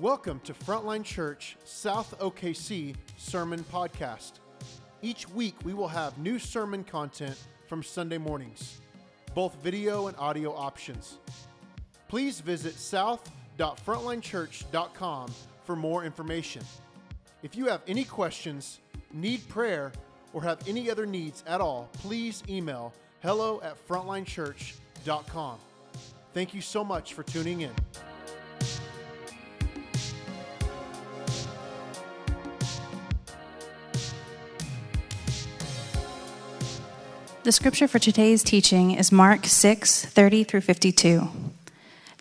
Welcome to Frontline Church South OKC Sermon Podcast. Each week we will have new sermon content from Sunday mornings, both video and audio options. Please visit south.frontlinechurch.com for more information. If you have any questions, need prayer, or have any other needs at all, please email hello at frontlinechurch.com. Thank you so much for tuning in. The scripture for today's teaching is Mark 6 30 through 52.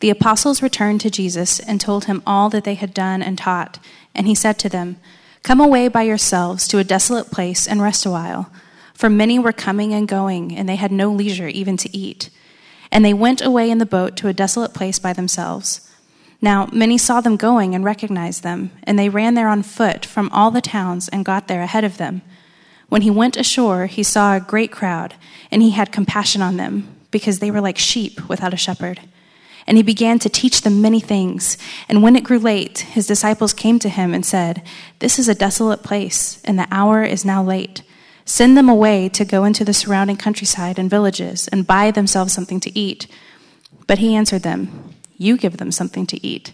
The apostles returned to Jesus and told him all that they had done and taught, and he said to them, Come away by yourselves to a desolate place and rest a while. For many were coming and going, and they had no leisure even to eat. And they went away in the boat to a desolate place by themselves. Now many saw them going and recognized them, and they ran there on foot from all the towns and got there ahead of them. When he went ashore, he saw a great crowd, and he had compassion on them, because they were like sheep without a shepherd. And he began to teach them many things. And when it grew late, his disciples came to him and said, This is a desolate place, and the hour is now late. Send them away to go into the surrounding countryside and villages and buy themselves something to eat. But he answered them, You give them something to eat.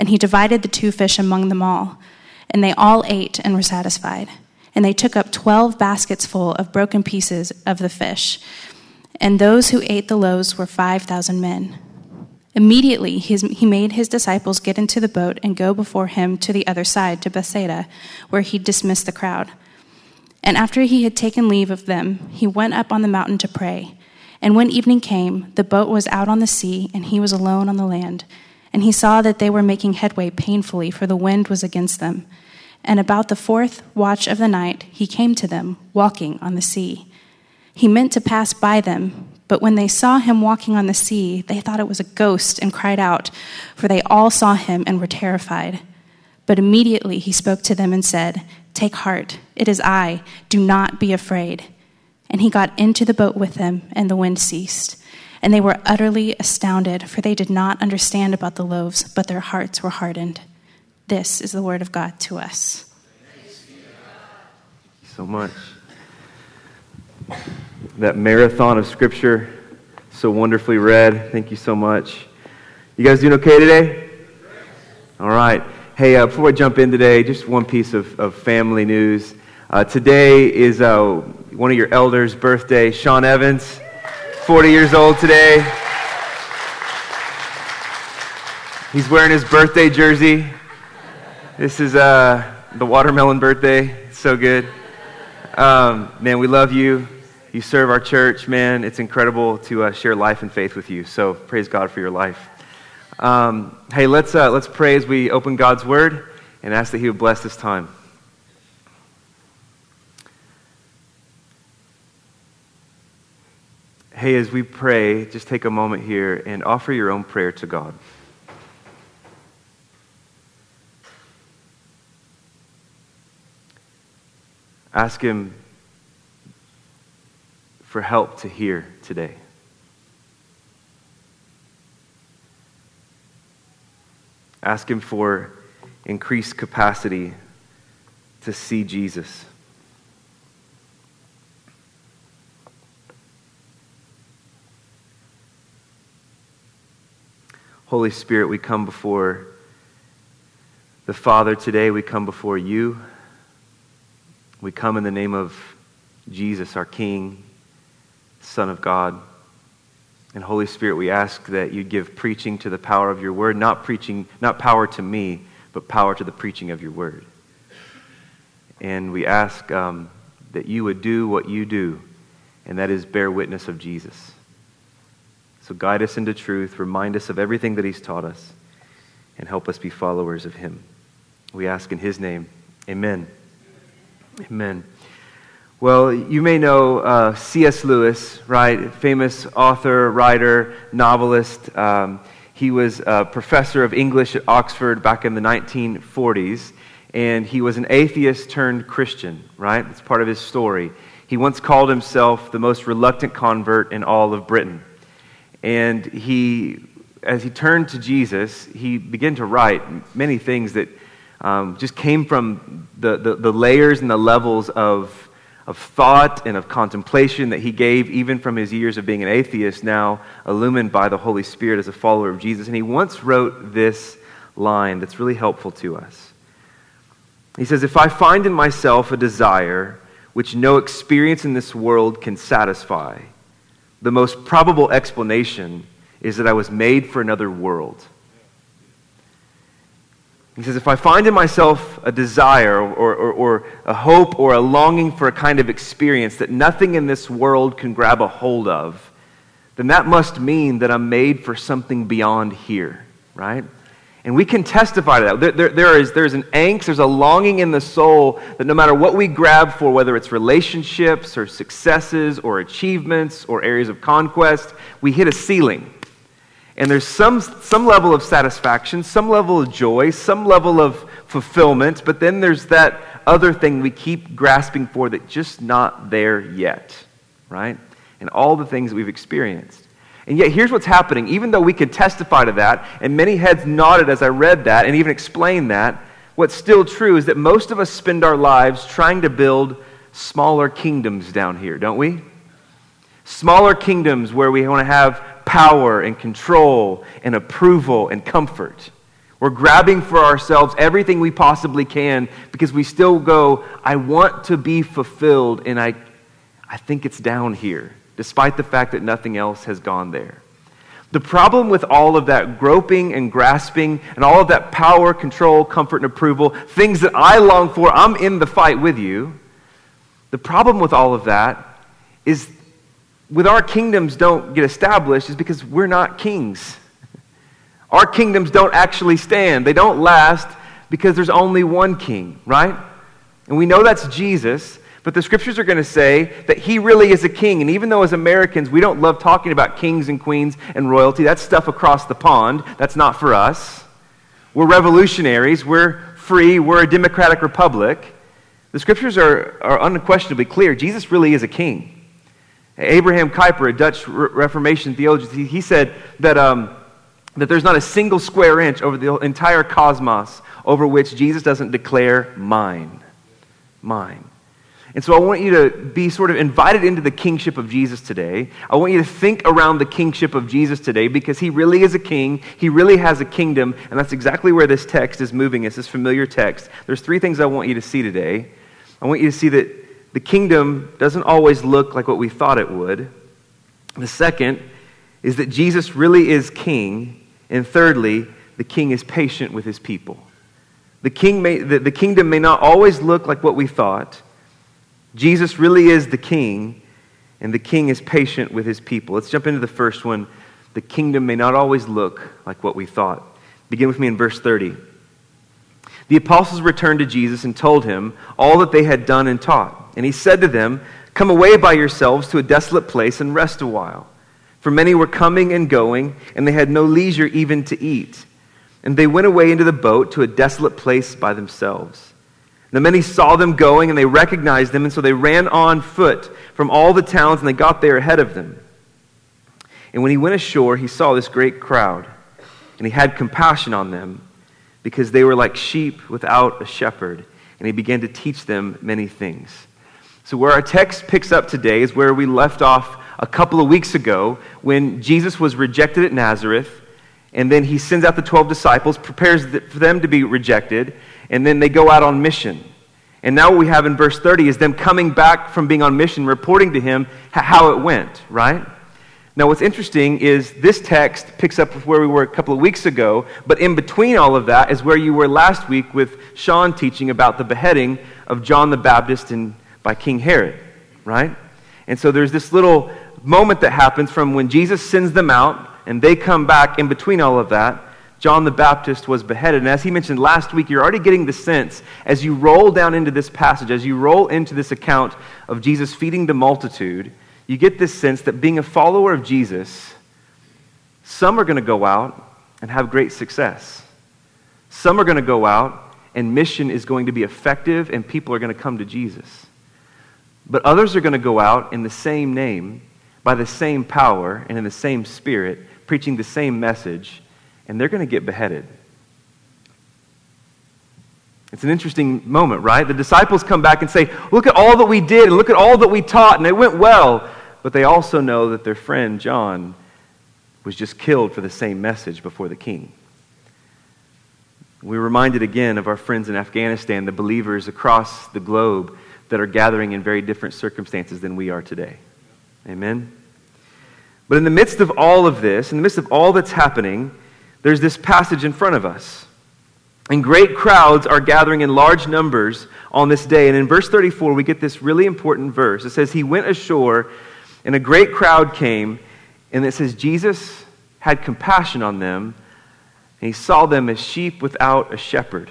and he divided the two fish among them all. And they all ate and were satisfied. And they took up twelve baskets full of broken pieces of the fish. And those who ate the loaves were five thousand men. Immediately he made his disciples get into the boat and go before him to the other side, to Bethsaida, where he dismissed the crowd. And after he had taken leave of them, he went up on the mountain to pray. And when evening came, the boat was out on the sea, and he was alone on the land. And he saw that they were making headway painfully, for the wind was against them. And about the fourth watch of the night, he came to them, walking on the sea. He meant to pass by them, but when they saw him walking on the sea, they thought it was a ghost and cried out, for they all saw him and were terrified. But immediately he spoke to them and said, Take heart, it is I, do not be afraid. And he got into the boat with them, and the wind ceased. And they were utterly astounded, for they did not understand about the loaves, but their hearts were hardened. This is the word of God to us. So much. That marathon of scripture, so wonderfully read. Thank you so much. You guys doing okay today? All right. Hey, uh, before I jump in today, just one piece of, of family news. Uh, today is uh, one of your elders' birthday, Sean Evans. 40 years old today. He's wearing his birthday jersey. This is uh, the watermelon birthday. So good. Um, man, we love you. You serve our church, man. It's incredible to uh, share life and faith with you. So praise God for your life. Um, hey, let's, uh, let's pray as we open God's word and ask that He would bless this time. Hey, as we pray, just take a moment here and offer your own prayer to God. Ask Him for help to hear today. Ask Him for increased capacity to see Jesus. Holy Spirit, we come before the Father today. We come before you. We come in the name of Jesus, our King, Son of God. And Holy Spirit, we ask that you give preaching to the power of your word, not preaching, not power to me, but power to the preaching of your word. And we ask um, that you would do what you do, and that is bear witness of Jesus. So guide us into truth, remind us of everything that He's taught us. and help us be followers of him. We ask in his name. Amen. Amen. Well, you may know uh, C.S. Lewis, right? Famous author, writer, novelist. Um, he was a professor of English at Oxford back in the 1940s, and he was an atheist turned Christian, right? That's part of his story. He once called himself the most reluctant convert in all of Britain. And he, as he turned to Jesus, he began to write many things that um, just came from the, the, the layers and the levels of of thought and of contemplation that he gave, even from his years of being an atheist, now illumined by the Holy Spirit as a follower of Jesus. And he once wrote this line that's really helpful to us. He says, If I find in myself a desire which no experience in this world can satisfy, the most probable explanation is that I was made for another world. He says, if I find in myself a desire or, or, or, a hope or a longing for a kind of experience that nothing in this world can grab a hold of, then that must mean that I'm made for something beyond here, right? And we can testify to that. There, there, there is, there's an angst, there's a longing in the soul that no matter what we grab for, whether it's relationships or successes or achievements or areas of conquest, we hit a ceiling and there's some, some level of satisfaction, some level of joy, some level of fulfillment, but then there's that other thing we keep grasping for that's just not there yet, right? And all the things that we've experienced. And yet, here's what's happening. Even though we can testify to that, and many heads nodded as I read that and even explained that, what's still true is that most of us spend our lives trying to build smaller kingdoms down here, don't we? Smaller kingdoms where we want to have power and control and approval and comfort. We're grabbing for ourselves everything we possibly can because we still go, I want to be fulfilled, and I, I think it's down here, despite the fact that nothing else has gone there. The problem with all of that groping and grasping and all of that power, control, comfort, and approval, things that I long for, I'm in the fight with you. The problem with all of that is with our kingdoms don't get established is because we're not kings. Our kingdoms don't actually stand. They don't last because there's only one king, right? And we know that's Jesus, but the scriptures are going to say that he really is a king. And even though as Americans we don't love talking about kings and queens and royalty, that's stuff across the pond. That's not for us. We're revolutionaries. We're free. We're a democratic republic. The scriptures are, are unquestionably clear. Jesus really is a king. Abraham Kuyper, a Dutch Reformation theologian, he said that, um, that there's not a single square inch over the entire cosmos over which Jesus doesn't declare mine. Mine. And so I want you to be sort of invited into the kingship of Jesus today. I want you to think around the kingship of Jesus today because he really is a king. He really has a kingdom. And that's exactly where this text is moving us, this familiar text. There's three things I want you to see today. I want you to see that the kingdom doesn't always look like what we thought it would. The second is that Jesus really is king. And thirdly, the king is patient with his people. The, king may, the, the kingdom may not always look like what we thought. Jesus really is the king, and the king is patient with his people. Let's jump into the first one. The kingdom may not always look like what we thought. Begin with me in verse 30. The apostles returned to Jesus and told him all that they had done and taught. And he said to them, Come away by yourselves to a desolate place and rest a while. For many were coming and going, and they had no leisure even to eat. And they went away into the boat to a desolate place by themselves. The many saw them going, and they recognized them, and so they ran on foot from all the towns, and they got there ahead of them. And when he went ashore, he saw this great crowd, and he had compassion on them, because they were like sheep without a shepherd, and he began to teach them many things. So, where our text picks up today is where we left off a couple of weeks ago when Jesus was rejected at Nazareth, and then he sends out the 12 disciples, prepares for them to be rejected, and then they go out on mission. And now, what we have in verse 30 is them coming back from being on mission, reporting to him how it went, right? Now, what's interesting is this text picks up with where we were a couple of weeks ago, but in between all of that is where you were last week with Sean teaching about the beheading of John the Baptist in by King Herod, right? And so there's this little moment that happens from when Jesus sends them out and they come back in between all of that. John the Baptist was beheaded. And as he mentioned last week, you're already getting the sense as you roll down into this passage, as you roll into this account of Jesus feeding the multitude, you get this sense that being a follower of Jesus, some are going to go out and have great success. Some are going to go out and mission is going to be effective and people are going to come to Jesus. But others are going to go out in the same name, by the same power, and in the same spirit, preaching the same message and they're going to get beheaded. It's an interesting moment, right? The disciples come back and say, Look at all that we did and look at all that we taught, and it went well. But they also know that their friend John was just killed for the same message before the king. We're reminded again of our friends in Afghanistan, the believers across the globe that are gathering in very different circumstances than we are today. Amen? But in the midst of all of this, in the midst of all that's happening, there's this passage in front of us. And great crowds are gathering in large numbers on this day. And in verse 34, we get this really important verse. It says, He went ashore, and a great crowd came. And it says, Jesus had compassion on them, and he saw them as sheep without a shepherd.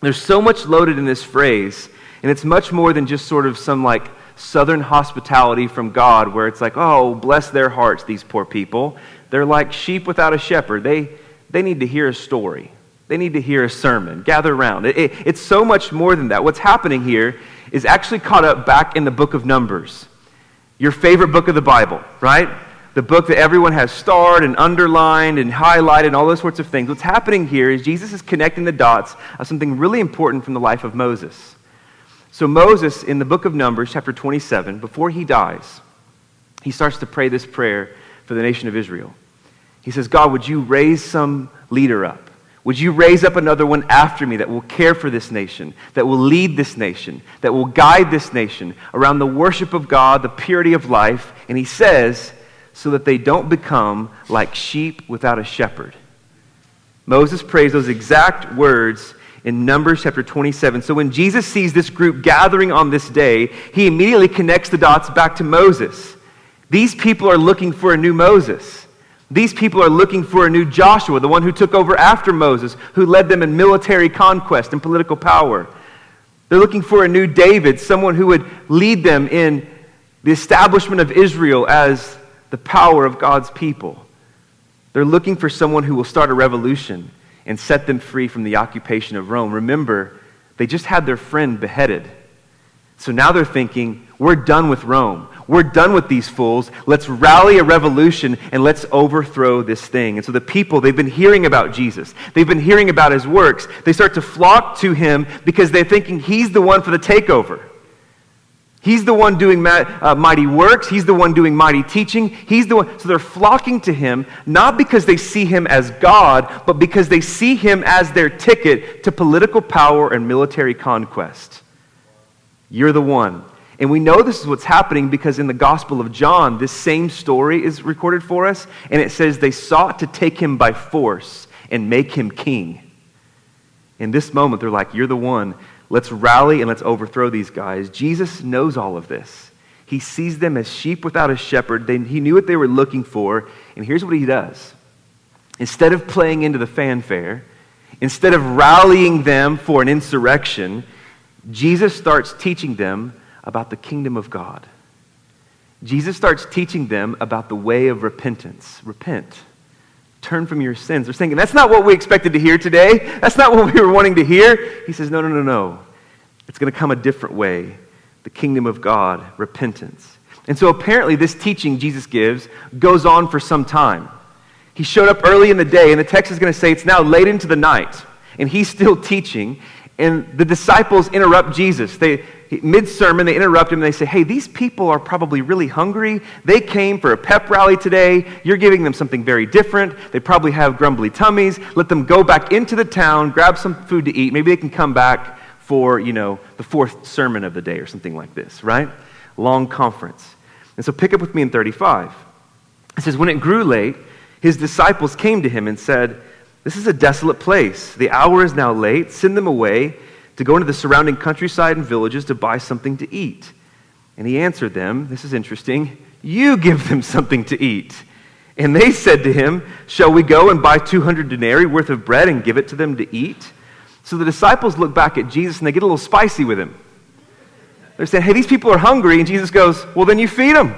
There's so much loaded in this phrase, and it's much more than just sort of some like southern hospitality from God where it's like, oh, bless their hearts, these poor people. They're like sheep without a shepherd. They, they need to hear a story, they need to hear a sermon. Gather around. It, it, it's so much more than that. What's happening here is actually caught up back in the book of Numbers, your favorite book of the Bible, right? The book that everyone has starred and underlined and highlighted and all those sorts of things. What's happening here is Jesus is connecting the dots of something really important from the life of Moses. So, Moses, in the book of Numbers, chapter 27, before he dies, he starts to pray this prayer for the nation of Israel. He says, God, would you raise some leader up? Would you raise up another one after me that will care for this nation, that will lead this nation, that will guide this nation around the worship of God, the purity of life? And he says, so that they don't become like sheep without a shepherd. Moses prays those exact words in Numbers chapter 27. So when Jesus sees this group gathering on this day, he immediately connects the dots back to Moses. These people are looking for a new Moses. These people are looking for a new Joshua, the one who took over after Moses, who led them in military conquest and political power. They're looking for a new David, someone who would lead them in the establishment of Israel as the power of God's people. They're looking for someone who will start a revolution and set them free from the occupation of Rome. Remember, they just had their friend beheaded. So now they're thinking, we're done with Rome. We're done with these fools. Let's rally a revolution and let's overthrow this thing. And so the people, they've been hearing about Jesus. They've been hearing about his works. They start to flock to him because they're thinking he's the one for the takeover. He's the one doing uh, mighty works. He's the one doing mighty teaching. He's the one. So they're flocking to him, not because they see him as God, but because they see him as their ticket to political power and military conquest. You're the one. And we know this is what's happening because in the Gospel of John, this same story is recorded for us. And it says they sought to take him by force and make him king. In this moment, they're like, You're the one. Let's rally and let's overthrow these guys. Jesus knows all of this. He sees them as sheep without a shepherd. They, he knew what they were looking for. And here's what he does instead of playing into the fanfare, instead of rallying them for an insurrection, Jesus starts teaching them about the kingdom of God. Jesus starts teaching them about the way of repentance. Repent. Turn from your sins. They're saying, that's not what we expected to hear today. That's not what we were wanting to hear. He says, no, no, no, no. It's going to come a different way. The kingdom of God, repentance. And so apparently, this teaching Jesus gives goes on for some time. He showed up early in the day, and the text is going to say it's now late into the night, and he's still teaching. And the disciples interrupt Jesus. They, mid sermon, they interrupt him and they say, Hey, these people are probably really hungry. They came for a pep rally today. You're giving them something very different. They probably have grumbly tummies. Let them go back into the town, grab some food to eat. Maybe they can come back for, you know, the fourth sermon of the day or something like this, right? Long conference. And so pick up with me in 35. It says, When it grew late, his disciples came to him and said, This is a desolate place. The hour is now late. Send them away to go into the surrounding countryside and villages to buy something to eat. And he answered them, This is interesting. You give them something to eat. And they said to him, Shall we go and buy 200 denarii worth of bread and give it to them to eat? So the disciples look back at Jesus and they get a little spicy with him. They're saying, Hey, these people are hungry. And Jesus goes, Well, then you feed them.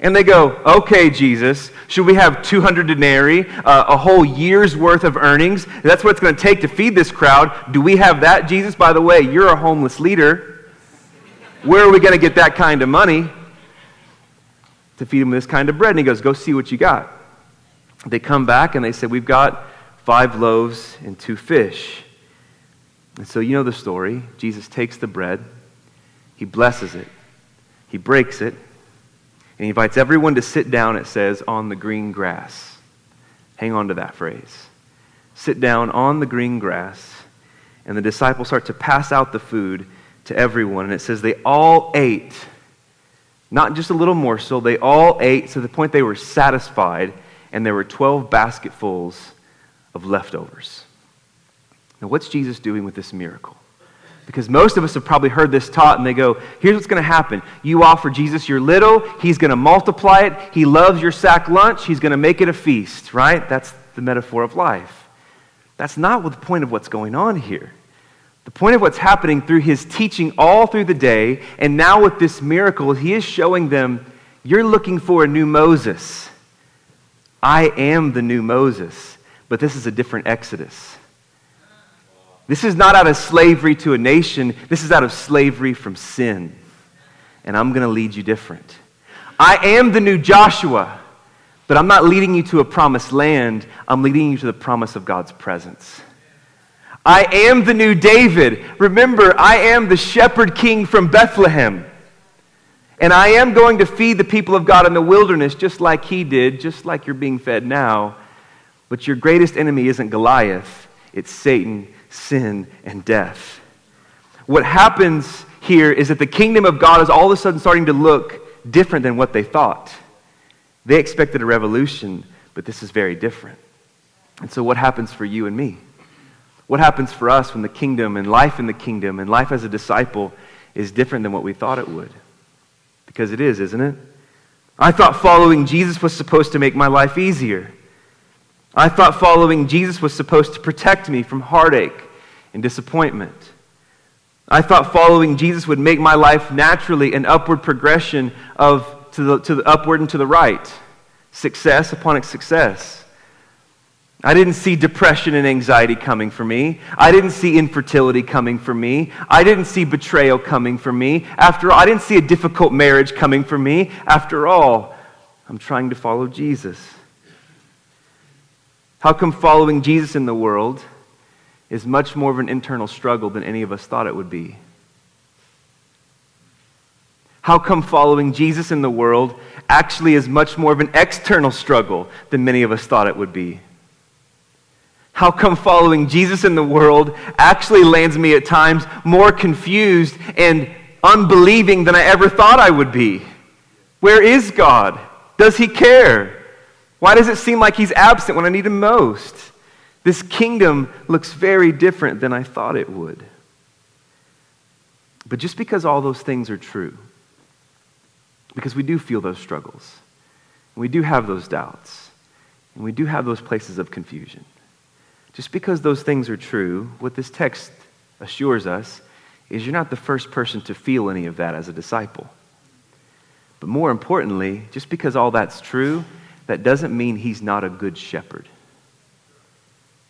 And they go, Okay, Jesus, should we have 200 denarii, uh, a whole year's worth of earnings? That's what it's going to take to feed this crowd. Do we have that, Jesus? By the way, you're a homeless leader. Where are we going to get that kind of money to feed them this kind of bread? And he goes, Go see what you got. They come back and they say, We've got five loaves and two fish. And so you know the story. Jesus takes the bread, he blesses it, he breaks it, and he invites everyone to sit down, it says, on the green grass. Hang on to that phrase. Sit down on the green grass, and the disciples start to pass out the food to everyone. And it says they all ate, not just a little morsel, they all ate to the point they were satisfied, and there were 12 basketfuls of leftovers. Now, what's Jesus doing with this miracle? Because most of us have probably heard this taught and they go, here's what's going to happen. You offer Jesus your little, he's going to multiply it. He loves your sack lunch, he's going to make it a feast, right? That's the metaphor of life. That's not the point of what's going on here. The point of what's happening through his teaching all through the day, and now with this miracle, he is showing them, you're looking for a new Moses. I am the new Moses, but this is a different Exodus. This is not out of slavery to a nation, this is out of slavery from sin. And I'm going to lead you different. I am the new Joshua, but I'm not leading you to a promised land, I'm leading you to the promise of God's presence. I am the new David. Remember, I am the shepherd king from Bethlehem. And I am going to feed the people of God in the wilderness just like he did, just like you're being fed now. But your greatest enemy isn't Goliath, it's Satan sin, and death. What happens here is that the kingdom of God is all of a sudden starting to look different than what they thought. They expected a revolution, but this is very different. And so, what happens for you and me? What happens for us when the kingdom and life in the kingdom and life as a disciple is different than what we thought it would? Because it is, isn't it? I thought following Jesus was supposed to make my life easier. I thought following Jesus was supposed to protect me from heartache and disappointment. I thought following Jesus would make my life naturally an upward progression of to the, to the upward and to the right, success upon success. I didn't see depression and anxiety coming for me. I didn't see infertility coming for me. I didn't see betrayal coming for me. After all, I didn't see a difficult marriage coming for me. After all, I'm trying to follow Jesus. How come following Jesus in the world is much more of an internal struggle than any of us thought it would be? How come following Jesus in the world actually is much more of an external struggle than many of us thought it would be? How come following Jesus in the world actually lands me at times more confused and unbelieving than I ever thought I would be? Where is God? Does he care? Why does it seem like he's absent when I need him most? This kingdom looks very different than I thought it would. But just because all those things are true, because we do feel those struggles, we do have those doubts, and we do have those places of confusion. Just because those things are true, what this text assures us is you're not the first person to feel any of that as a disciple. But more importantly, just because all that's true that doesn't mean he's not a good shepherd.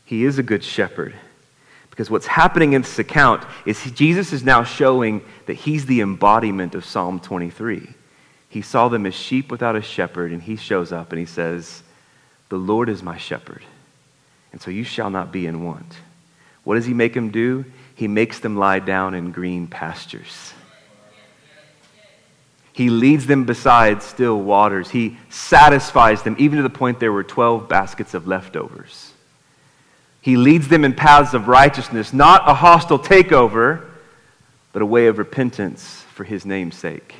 He is a good shepherd. Because what's happening in this account is Jesus is now showing that he's the embodiment of Psalm 23. He saw them as sheep without a shepherd, and he shows up and he says, The Lord is my shepherd, and so you shall not be in want. What does he make them do? He makes them lie down in green pastures. He leads them beside still waters. He satisfies them, even to the point there were 12 baskets of leftovers. He leads them in paths of righteousness, not a hostile takeover, but a way of repentance for his name's sake.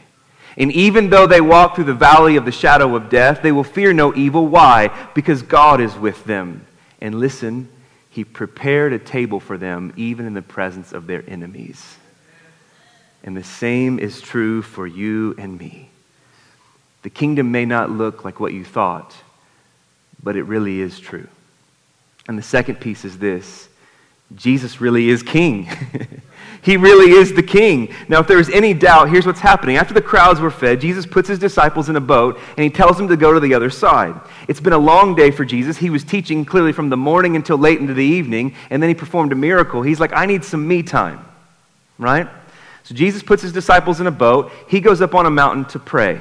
And even though they walk through the valley of the shadow of death, they will fear no evil. Why? Because God is with them. And listen, he prepared a table for them, even in the presence of their enemies. And the same is true for you and me. The kingdom may not look like what you thought, but it really is true. And the second piece is this Jesus really is king. he really is the king. Now, if there is any doubt, here's what's happening. After the crowds were fed, Jesus puts his disciples in a boat and he tells them to go to the other side. It's been a long day for Jesus. He was teaching clearly from the morning until late into the evening, and then he performed a miracle. He's like, I need some me time, right? So Jesus puts his disciples in a boat. He goes up on a mountain to pray.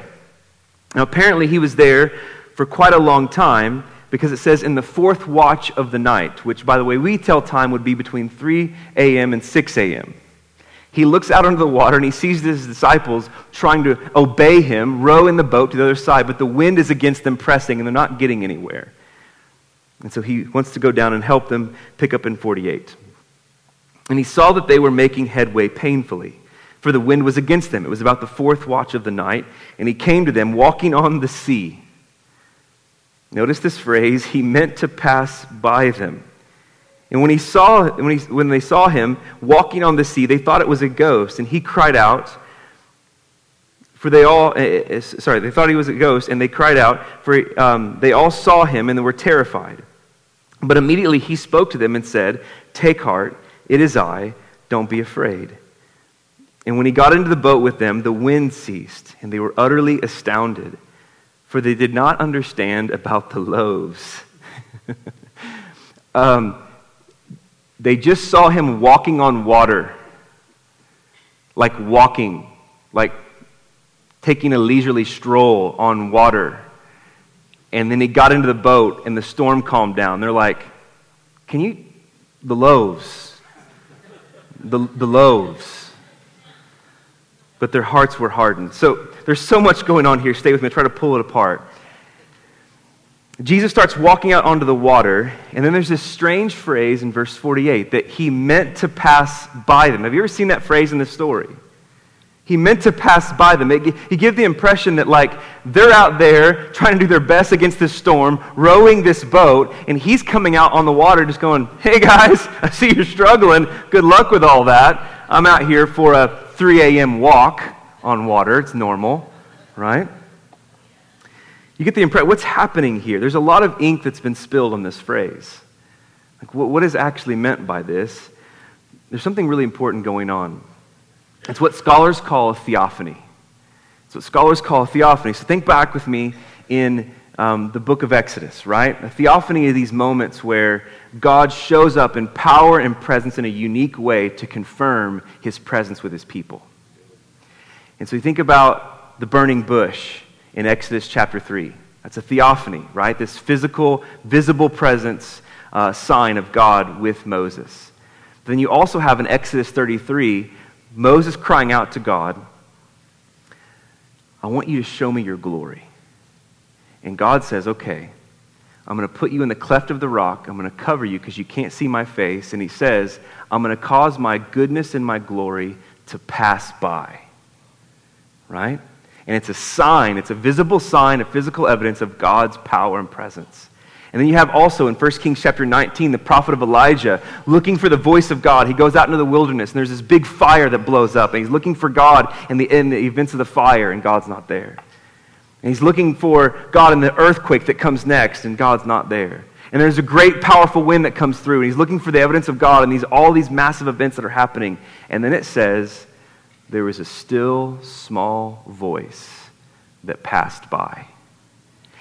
Now, apparently, he was there for quite a long time because it says in the fourth watch of the night, which, by the way, we tell time would be between 3 a.m. and 6 a.m. He looks out onto the water and he sees his disciples trying to obey him, row in the boat to the other side, but the wind is against them pressing and they're not getting anywhere. And so he wants to go down and help them pick up in 48. And he saw that they were making headway painfully, for the wind was against them. It was about the fourth watch of the night, and he came to them walking on the sea. Notice this phrase, he meant to pass by them. And when, he saw, when, he, when they saw him walking on the sea, they thought it was a ghost. And he cried out, for they all, uh, sorry, they thought he was a ghost, and they cried out, for um, they all saw him and they were terrified. But immediately he spoke to them and said, Take heart, it is I, don't be afraid. And when he got into the boat with them, the wind ceased, and they were utterly astounded for they did not understand about the loaves. um, they just saw him walking on water, like walking, like taking a leisurely stroll on water. And then he got into the boat and the storm calmed down. They're like, Can you, the loaves, the, the loaves but their hearts were hardened. So there's so much going on here. Stay with me. I'll try to pull it apart. Jesus starts walking out onto the water, and then there's this strange phrase in verse 48 that he meant to pass by them. Have you ever seen that phrase in the story? He meant to pass by them. It, he gives the impression that, like, they're out there trying to do their best against this storm, rowing this boat, and he's coming out on the water just going, Hey guys, I see you're struggling. Good luck with all that. I'm out here for a 3 a.m. walk on water. It's normal, right? You get the impression, what's happening here? There's a lot of ink that's been spilled on this phrase. Like, what, what is actually meant by this? There's something really important going on. It's what scholars call a theophany. It's what scholars call a theophany. So think back with me in um, the book of Exodus, right? A theophany are these moments where God shows up in power and presence in a unique way to confirm his presence with his people. And so you think about the burning bush in Exodus chapter 3. That's a theophany, right? This physical, visible presence uh, sign of God with Moses. Then you also have in Exodus 33 Moses crying out to God, I want you to show me your glory. And God says, Okay, I'm going to put you in the cleft of the rock. I'm going to cover you because you can't see my face. And he says, I'm going to cause my goodness and my glory to pass by. Right? And it's a sign, it's a visible sign, a physical evidence of God's power and presence. And then you have also in 1 Kings chapter 19, the prophet of Elijah looking for the voice of God. He goes out into the wilderness, and there's this big fire that blows up, and he's looking for God in the, in the events of the fire, and God's not there. And he's looking for God in the earthquake that comes next, and God's not there. And there's a great, powerful wind that comes through, and he's looking for the evidence of God and these, all these massive events that are happening. And then it says, there was a still, small voice that passed by.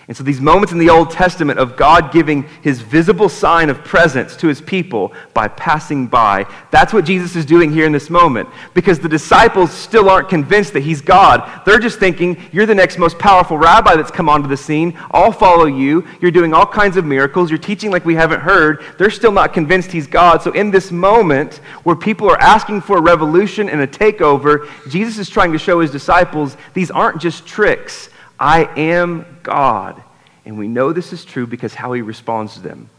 And so, these moments in the Old Testament of God giving his visible sign of presence to his people by passing by, that's what Jesus is doing here in this moment. Because the disciples still aren't convinced that he's God. They're just thinking, You're the next most powerful rabbi that's come onto the scene. I'll follow you. You're doing all kinds of miracles. You're teaching like we haven't heard. They're still not convinced he's God. So, in this moment where people are asking for a revolution and a takeover, Jesus is trying to show his disciples these aren't just tricks. I am God. And we know this is true because how he responds to them.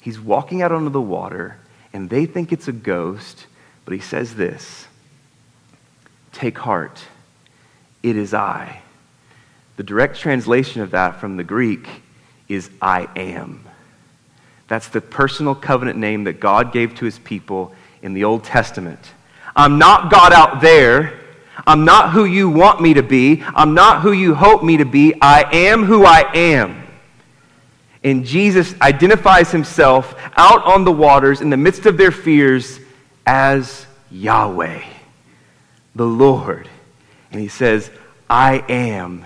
He's walking out onto the water, and they think it's a ghost, but he says this Take heart, it is I. The direct translation of that from the Greek is I am. That's the personal covenant name that God gave to his people in the Old Testament. I'm not God out there. I'm not who you want me to be. I'm not who you hope me to be. I am who I am. And Jesus identifies himself out on the waters in the midst of their fears as Yahweh, the Lord. And he says, I am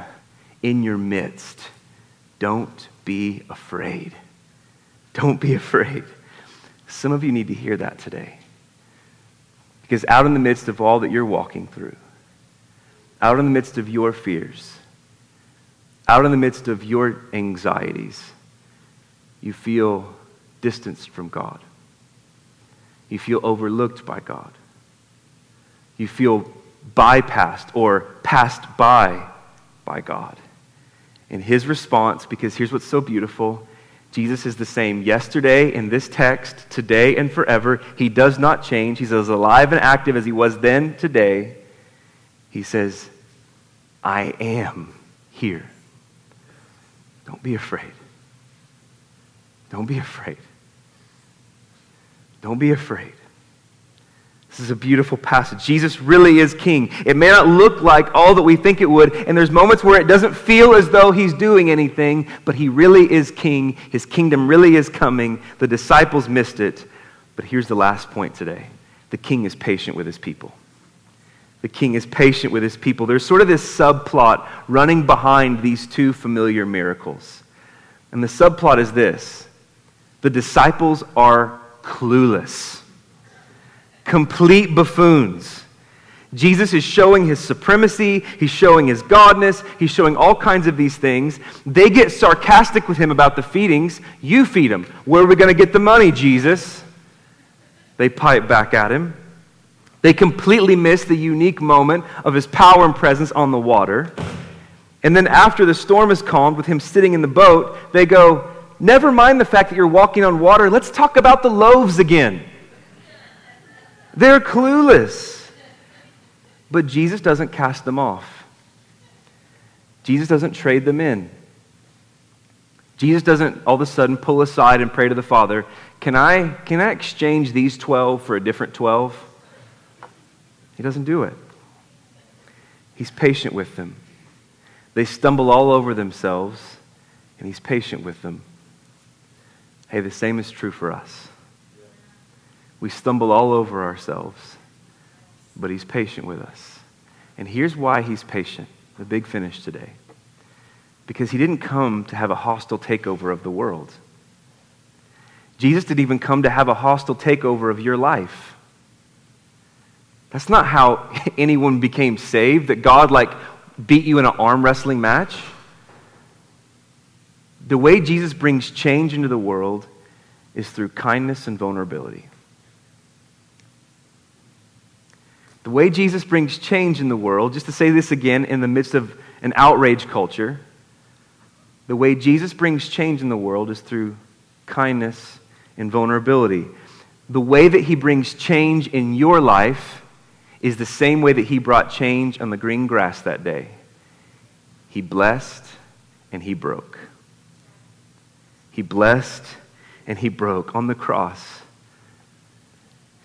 in your midst. Don't be afraid. Don't be afraid. Some of you need to hear that today. Because out in the midst of all that you're walking through, out in the midst of your fears, out in the midst of your anxieties, you feel distanced from God. You feel overlooked by God. You feel bypassed or passed by by God. And his response, because here's what's so beautiful Jesus is the same yesterday in this text, today and forever. He does not change. He's as alive and active as he was then, today. He says, I am here. Don't be afraid. Don't be afraid. Don't be afraid. This is a beautiful passage. Jesus really is king. It may not look like all that we think it would, and there's moments where it doesn't feel as though he's doing anything, but he really is king. His kingdom really is coming. The disciples missed it. But here's the last point today the king is patient with his people. The king is patient with his people. There's sort of this subplot running behind these two familiar miracles. And the subplot is this the disciples are clueless complete buffoons. Jesus is showing his supremacy, he's showing his godness, he's showing all kinds of these things. They get sarcastic with him about the feedings. You feed them. Where are we going to get the money, Jesus? They pipe back at him. They completely miss the unique moment of his power and presence on the water. And then, after the storm is calmed, with him sitting in the boat, they go, Never mind the fact that you're walking on water. Let's talk about the loaves again. They're clueless. But Jesus doesn't cast them off. Jesus doesn't trade them in. Jesus doesn't all of a sudden pull aside and pray to the Father, Can I, can I exchange these 12 for a different 12? He doesn't do it. He's patient with them. They stumble all over themselves, and He's patient with them. Hey, the same is true for us. We stumble all over ourselves, but He's patient with us. And here's why He's patient the big finish today. Because He didn't come to have a hostile takeover of the world. Jesus didn't even come to have a hostile takeover of your life. That's not how anyone became saved, that God, like, beat you in an arm wrestling match. The way Jesus brings change into the world is through kindness and vulnerability. The way Jesus brings change in the world, just to say this again, in the midst of an outrage culture, the way Jesus brings change in the world is through kindness and vulnerability. The way that he brings change in your life is the same way that he brought change on the green grass that day. He blessed and he broke. He blessed and he broke on the cross.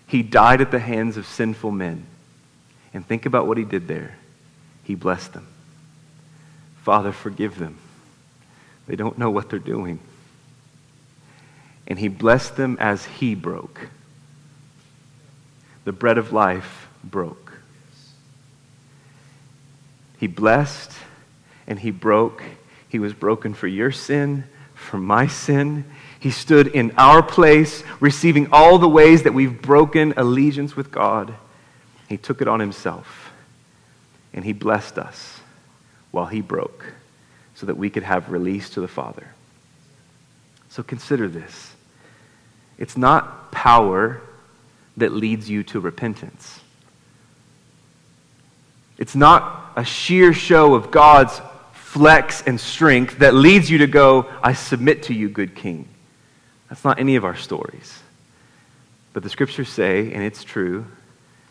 He died at the hands of sinful men. And think about what he did there. He blessed them. Father, forgive them. They don't know what they're doing. And he blessed them as he broke. The bread of life broke. He blessed and he broke. He was broken for your sin, for my sin. He stood in our place, receiving all the ways that we've broken allegiance with God. He took it on himself and he blessed us while he broke so that we could have release to the Father. So consider this it's not power that leads you to repentance. It's not a sheer show of God's flex and strength that leads you to go, I submit to you, good king. That's not any of our stories. But the scriptures say, and it's true,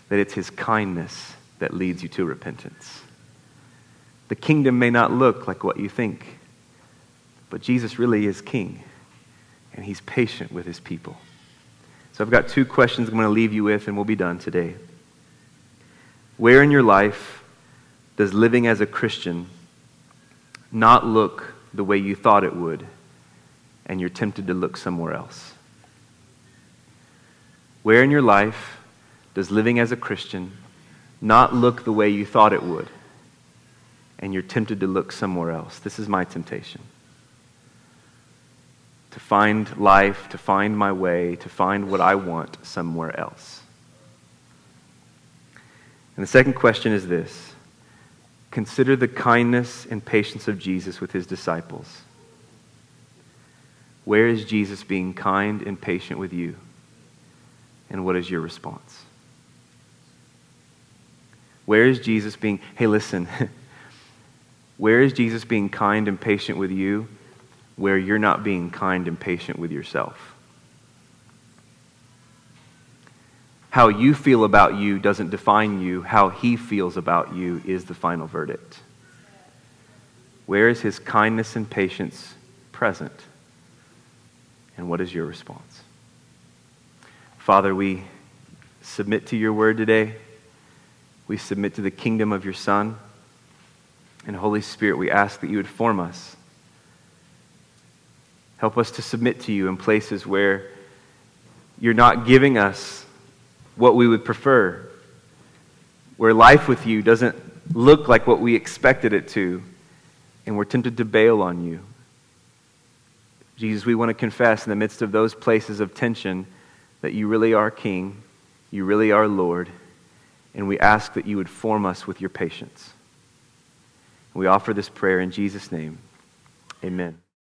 that it's his kindness that leads you to repentance. The kingdom may not look like what you think, but Jesus really is king, and he's patient with his people. So I've got two questions I'm going to leave you with, and we'll be done today. Where in your life does living as a Christian not look the way you thought it would, and you're tempted to look somewhere else? Where in your life does living as a Christian not look the way you thought it would, and you're tempted to look somewhere else? This is my temptation. To find life, to find my way, to find what I want somewhere else. And the second question is this Consider the kindness and patience of Jesus with his disciples. Where is Jesus being kind and patient with you? And what is your response? Where is Jesus being, hey, listen, where is Jesus being kind and patient with you where you're not being kind and patient with yourself? How you feel about you doesn't define you. How he feels about you is the final verdict. Where is his kindness and patience present? And what is your response? Father, we submit to your word today. We submit to the kingdom of your Son. And Holy Spirit, we ask that you would form us. Help us to submit to you in places where you're not giving us what we would prefer, where life with you doesn't look like what we expected it to, and we're tempted to bail on you. Jesus, we want to confess in the midst of those places of tension that you really are King, you really are Lord, and we ask that you would form us with your patience. We offer this prayer in Jesus' name. Amen.